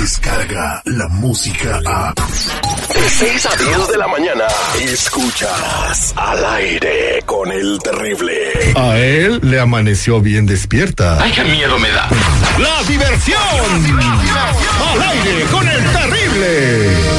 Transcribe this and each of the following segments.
llega la música a... De 6 a 10 de la mañana, escuchas al aire con el terrible. A él le amaneció bien despierta. ¡Ay, qué miedo me da! ¡La diversión! ¡Al aire con el terrible!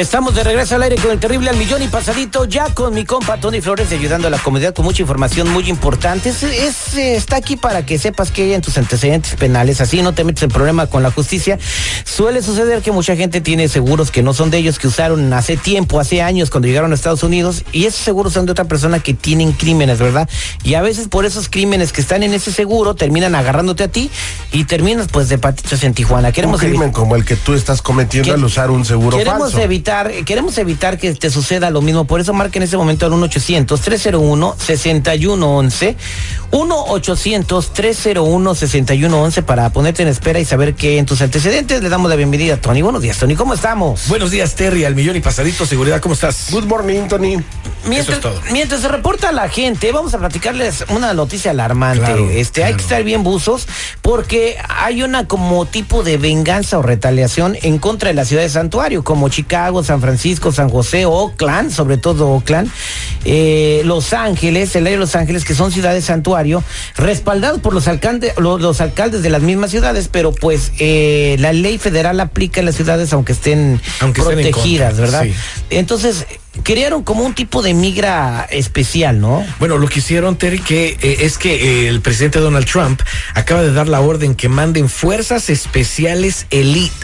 Estamos de regreso al aire con el terrible al millón y pasadito, ya con mi compa Tony Flores ayudando a la comunidad con mucha información muy importante. Es, es, está aquí para que sepas que hay en tus antecedentes penales, así no te metes en problema con la justicia. Suele suceder que mucha gente tiene seguros que no son de ellos, que usaron hace tiempo, hace años, cuando llegaron a Estados Unidos, y esos seguros son de otra persona que tienen crímenes, ¿verdad? Y a veces por esos crímenes que están en ese seguro terminan agarrándote a ti y terminas pues de patitos en Tijuana. Un Queremos crimen como el que tú estás cometiendo ¿Qué? al usar un seguro Queremos falso. evitar, queremos evitar que te suceda lo mismo. Por eso marca en ese momento al 1-800-301-6111. 1-800-301-6111 para ponerte en espera y saber que en tus antecedentes le damos la bienvenida a Tony. Buenos días, Tony. ¿Cómo estamos? Buenos días, Terry, al millón y pasadito, seguridad, ¿cómo estás? Good morning, Tony. Mientras, es todo. mientras se reporta la gente, vamos a platicarles una noticia alarmante. Claro, este, hay que estar bien buzos porque hay una como tipo de venganza o retaliación en contra de la ciudad de Santuario, como Chicago, San Francisco, San José, Oakland, sobre todo Oakland, eh, Los Ángeles, el área de Los Ángeles, que son ciudades santuario, respaldados por los alcaldes, los, los alcaldes de las mismas ciudades, pero pues eh, la ley federal aplica en las ciudades aunque estén Aunque protegidas, ¿verdad? sí. Entonces, crearon como un tipo de migra especial, ¿no? Bueno, lo que hicieron, Terry, que eh, es que eh, el presidente Donald Trump acaba de dar la orden que manden fuerzas especiales elite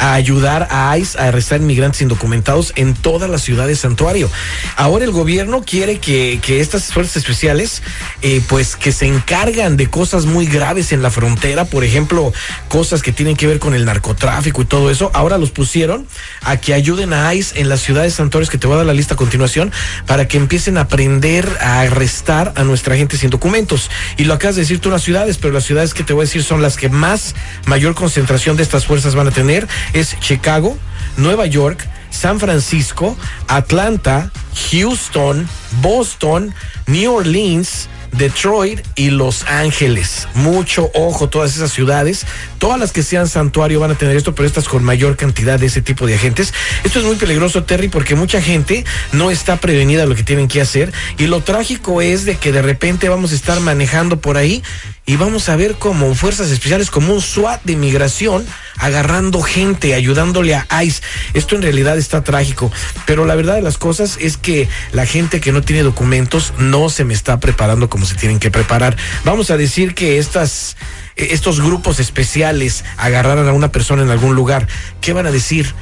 a ayudar a ICE a arrestar inmigrantes indocumentados en toda la ciudad de Santuario. Ahora el gobierno quiere que, que estas fuerzas especiales, eh, pues que se encargan de cosas muy graves en la frontera, por ejemplo, cosas que tienen que ver con el narcotráfico y todo eso, ahora los pusieron a que ayuden a ICE en las ciudades santuarios, que te voy a dar la lista a continuación, para que empiecen a aprender a arrestar a nuestra gente sin documentos. Y lo acabas de decir tú las ciudades, pero las ciudades que te voy a decir son las que más mayor concentración de estas fuerzas van a tener, es Chicago, Nueva York, San Francisco, Atlanta, Houston, Boston, New Orleans, Detroit y Los Ángeles. Mucho ojo, todas esas ciudades, todas las que sean santuario van a tener esto, pero estas con mayor cantidad de ese tipo de agentes. Esto es muy peligroso, Terry, porque mucha gente no está prevenida lo que tienen que hacer. Y lo trágico es de que de repente vamos a estar manejando por ahí y vamos a ver como fuerzas especiales, como un SWAT de inmigración, agarrando gente, ayudándole a ICE. Esto en realidad está trágico, pero la verdad de las cosas es que la gente que no tiene documentos no se me está preparando como se tienen que preparar. Vamos a decir que estas estos grupos especiales agarraran a una persona en algún lugar, ¿qué van a decir?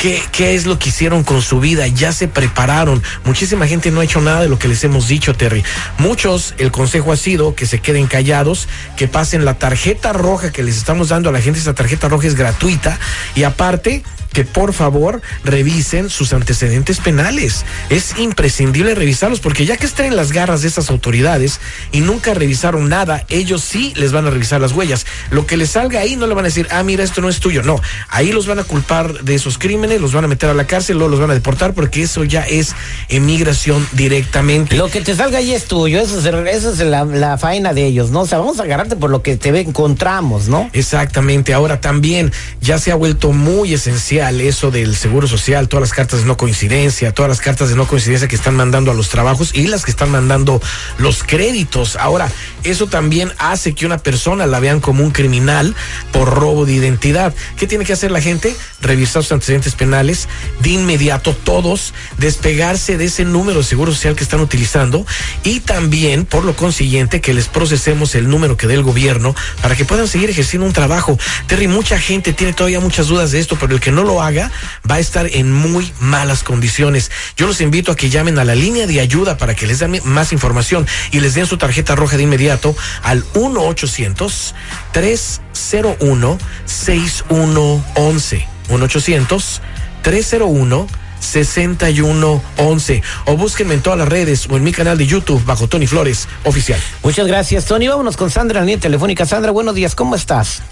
¿Qué, ¿Qué es lo que hicieron con su vida? Ya se prepararon. Muchísima gente no ha hecho nada de lo que les hemos dicho, Terry. Muchos, el consejo ha sido que se queden callados, que pasen la tarjeta roja que les estamos dando a la gente. Esa tarjeta roja es gratuita. Y aparte, que por favor revisen sus antecedentes penales. Es imprescindible revisarlos porque ya que están en las garras de esas autoridades y nunca revisaron nada, ellos sí les van a revisar las huellas. Lo que les salga ahí no le van a decir, ah, mira, esto no es tuyo. No, ahí los van a culpar de esos crímenes, los van a meter a la cárcel, luego los van a deportar porque eso ya es emigración directamente. Lo que te salga ahí es tuyo, eso es, eso es la, la faena de ellos, ¿no? O sea, vamos a agarrarte por lo que te encontramos, ¿no? Exactamente. Ahora también ya se ha vuelto muy esencial eso del seguro social, todas las cartas de no coincidencia, todas las cartas de no coincidencia que están mandando a los trabajos y las que están mandando los créditos. Ahora, eso también hace que una persona la vean como un criminal por robo de identidad. ¿Qué tiene que hacer la gente? Revisar sus antecedentes penales de inmediato, todos, despegarse de ese número de seguro social que están utilizando y también, por lo consiguiente, que les procesemos el número que dé el gobierno para que puedan seguir ejerciendo un trabajo. Terry, mucha gente tiene todavía muchas dudas de esto, pero el que no lo haga va a estar en muy malas condiciones. Yo los invito a que llamen a la línea de ayuda para que les den más información y les den su tarjeta roja de inmediato al 1 800 301 6111 1 800 301 6111 o búsquenme en todas las redes o en mi canal de YouTube bajo Tony Flores oficial. Muchas gracias, Tony. Vámonos con Sandra en la línea telefónica. Sandra, buenos días, ¿cómo estás?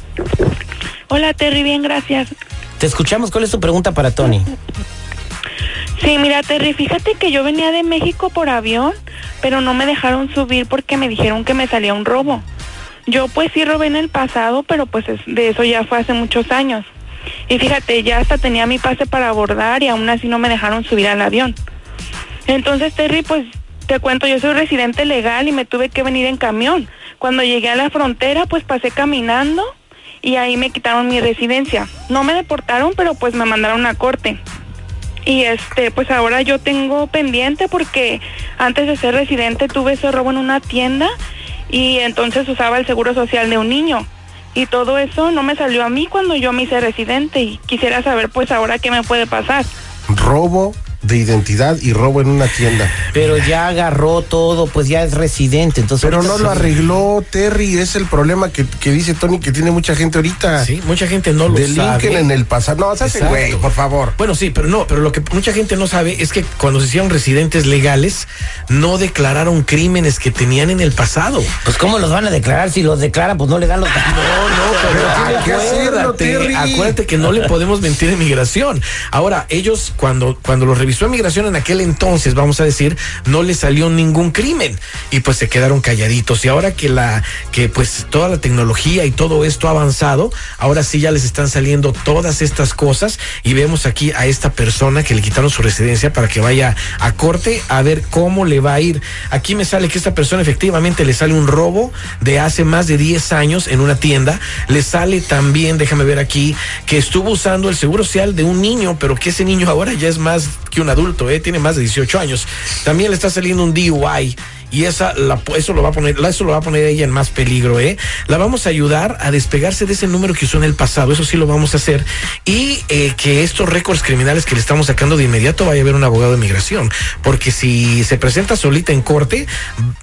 Hola Terry, bien, gracias. Te escuchamos, ¿cuál es tu pregunta para Tony? Sí, mira, Terry, fíjate que yo venía de México por avión, pero no me dejaron subir porque me dijeron que me salía un robo. Yo pues sí robé en el pasado, pero pues es- de eso ya fue hace muchos años. Y fíjate, ya hasta tenía mi pase para abordar y aún así no me dejaron subir al avión. Entonces, Terry, pues te cuento, yo soy residente legal y me tuve que venir en camión. Cuando llegué a la frontera, pues pasé caminando y ahí me quitaron mi residencia. No me deportaron, pero pues me mandaron a corte. Y este, pues ahora yo tengo pendiente porque antes de ser residente tuve ese robo en una tienda y entonces usaba el seguro social de un niño. Y todo eso no me salió a mí cuando yo me hice residente y quisiera saber pues ahora qué me puede pasar. Robo de identidad y robo en una tienda. Pero ya agarró todo, pues ya es residente. Entonces Pero no lo arregló Terry, es el problema que, que dice Tony que tiene mucha gente ahorita. Sí, mucha gente no lo De sabe. Lincoln en el pasado. No, se hace güey, por favor. Bueno, sí, pero no, pero lo que mucha gente no sabe es que cuando se hicieron residentes legales, no declararon crímenes que tenían en el pasado. Pues cómo los van a declarar si los declaran, pues no le dan los No, no, pero hay que hacerlo, acuérdate, Terry. acuérdate que no le podemos mentir en migración. Ahora, ellos cuando, cuando los revisó en migración en aquel entonces, vamos a decir, no le salió ningún crimen y pues se quedaron calladitos. Y ahora que la, que pues toda la tecnología y todo esto ha avanzado, ahora sí ya les están saliendo todas estas cosas y vemos aquí a esta persona que le quitaron su residencia para que vaya a corte a ver cómo le va a ir. Aquí me sale que esta persona efectivamente le sale un robo de hace más de 10 años en una tienda. Le sale también, déjame ver aquí, que estuvo usando el seguro social de un niño, pero que ese niño ahora ya es más un adulto, ¿eh? tiene más de 18 años. También le está saliendo un DUI. Y esa eso lo va a poner, eso lo va a poner ella en más peligro, ¿eh? La vamos a ayudar a despegarse de ese número que usó en el pasado, eso sí lo vamos a hacer. Y eh, que estos récords criminales que le estamos sacando de inmediato vaya a ver un abogado de migración. Porque si se presenta solita en corte,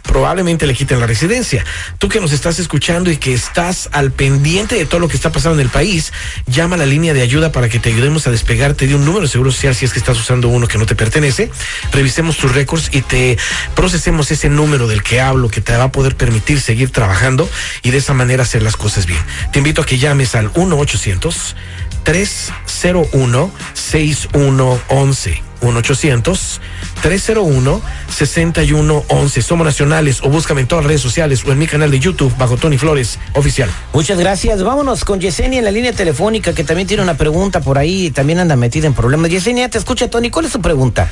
probablemente le quiten la residencia. Tú que nos estás escuchando y que estás al pendiente de todo lo que está pasando en el país, llama a la línea de ayuda para que te ayudemos a despegarte de un número de seguro social si es que estás usando uno que no te pertenece. Revisemos tus récords y te procesemos ese número del que hablo que te va a poder permitir seguir trabajando y de esa manera hacer las cosas bien. Te invito a que llames al 1 800 301 6111 1 800 301 6111 Somos nacionales o búscame en todas las redes sociales o en mi canal de YouTube bajo Tony Flores Oficial. Muchas gracias. Vámonos con Yesenia en la línea telefónica que también tiene una pregunta por ahí y también anda metida en problemas. Yesenia, te escucha Tony. ¿Cuál es tu pregunta?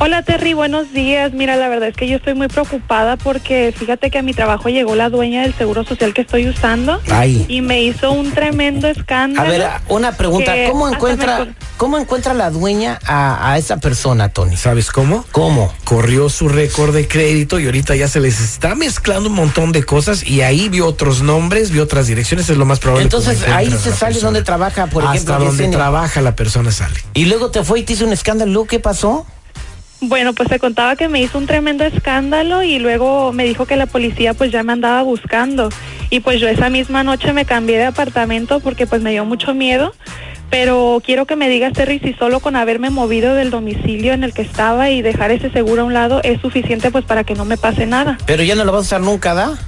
Hola Terry, buenos días. Mira, la verdad es que yo estoy muy preocupada porque fíjate que a mi trabajo llegó la dueña del seguro social que estoy usando Ay. y me hizo un tremendo A escándalo. ver, una pregunta. ¿Cómo hasta encuentra, me cómo encuentra la dueña a, a esa persona, Tony? ¿Sabes cómo? ¿Cómo? Corrió su récord de crédito y ahorita ya se les está mezclando un montón de cosas y ahí vio otros nombres, vio otras direcciones, es lo más probable. Entonces que ahí se a sale persona. donde trabaja, por Hasta ejemplo, donde Yesenia. trabaja la persona sale. Y luego te fue y te hizo un escándalo. ¿Qué pasó? Bueno, pues te contaba que me hizo un tremendo escándalo y luego me dijo que la policía pues ya me andaba buscando. Y pues yo esa misma noche me cambié de apartamento porque pues me dio mucho miedo. Pero quiero que me digas, Terry, si solo con haberme movido del domicilio en el que estaba y dejar ese seguro a un lado es suficiente pues para que no me pase nada. Pero ya no lo vas a usar nunca, ¿da?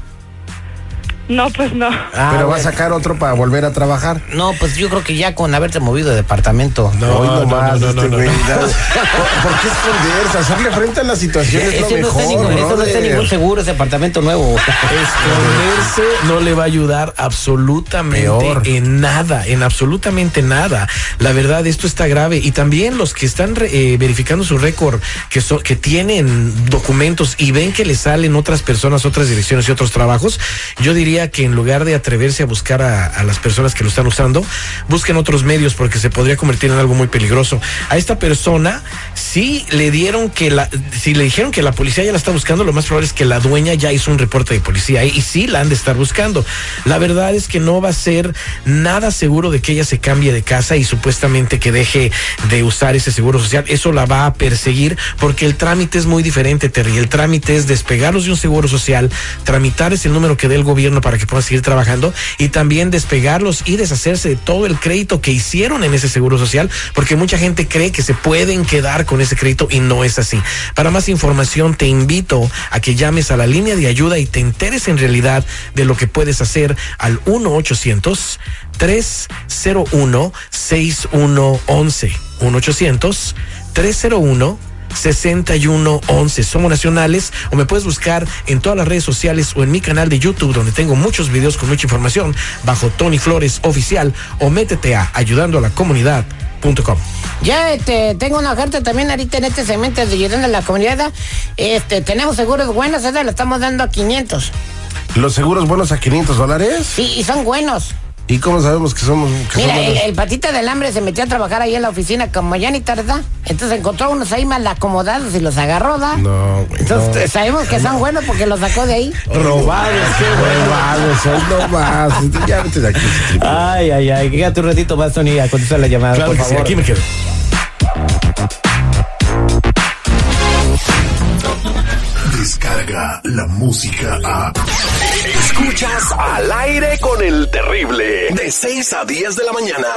No, pues no. Ah, Pero va a sacar otro para volver a trabajar. No, pues yo creo que ya con haberte movido de departamento. No, Hoy no, nomás, no, no, este no, no. ya. ¿Por, por qué esconderse? Hacerle frente a la situación es lo no está mejor, ningún, eso no está ningún seguro, ese apartamento nuevo. Esconderse no le va a ayudar absolutamente Peor. en nada, en absolutamente nada. La verdad, esto está grave. Y también los que están re- eh, verificando su récord, que, son que tienen documentos y ven que le salen otras personas, otras direcciones y otros trabajos, yo diría que en lugar de atreverse a buscar a, las personas que lo están usando, busquen otros medios porque se podría convertir en algo muy peligroso. A esta persona, si le dieron que la, si le dijeron que la policía ya la está buscando, lo más probable es que la dueña ya hizo un reporte de policía y sí la han de estar buscando. La verdad es que no va a ser nada seguro de que ella se cambie de casa y supuestamente que deje de usar ese seguro social. Eso la va a perseguir porque el trámite es muy diferente, Terry. El trámite es despegarlos de un seguro social, tramitar ese número que dé el gobierno para que puedan seguir trabajando y también despegarlos y deshacerse de todo el crédito que hicieron en ese seguro social, porque mucha gente cree que se pueden quedar con ese crédito y no es así. Para más información te invito a que llames a la línea de ayuda y te enteres en realidad de lo que puedes hacer al 1 800 301 6111 1 800 301 6111. Somos nacionales o me puedes buscar en todas las redes sociales o en mi canal de YouTube donde tengo muchos videos con mucha información bajo Tony Flores Oficial o métete a ayudando a la comunidad.com. Ya este, tengo una oferta también ahorita en este segmento de ayudando a la comunidad. Este, tenemos seguros buenos, esa lo estamos dando a 500. Los seguros buenos a 500 dólares. Sí, y son buenos. ¿Y cómo sabemos que somos que Mira, el, patita del hambre se metió a trabajar ahí en la oficina como ya ni tarda. Entonces encontró unos ahí mal acomodados y los agarró, ¿da? No, güey. Entonces no. sabemos que son buenos porque los sacó de ahí. Robados, qué robados, son no más. Ya vete de aquí. Ay, ay, ay. Quédate un ratito más, Tony, a contestar la llamada, Claro por que sí, favor. aquí me quedo. Descarga la música a. Escuchas al aire con el terrible. De 6 a 10 de la mañana.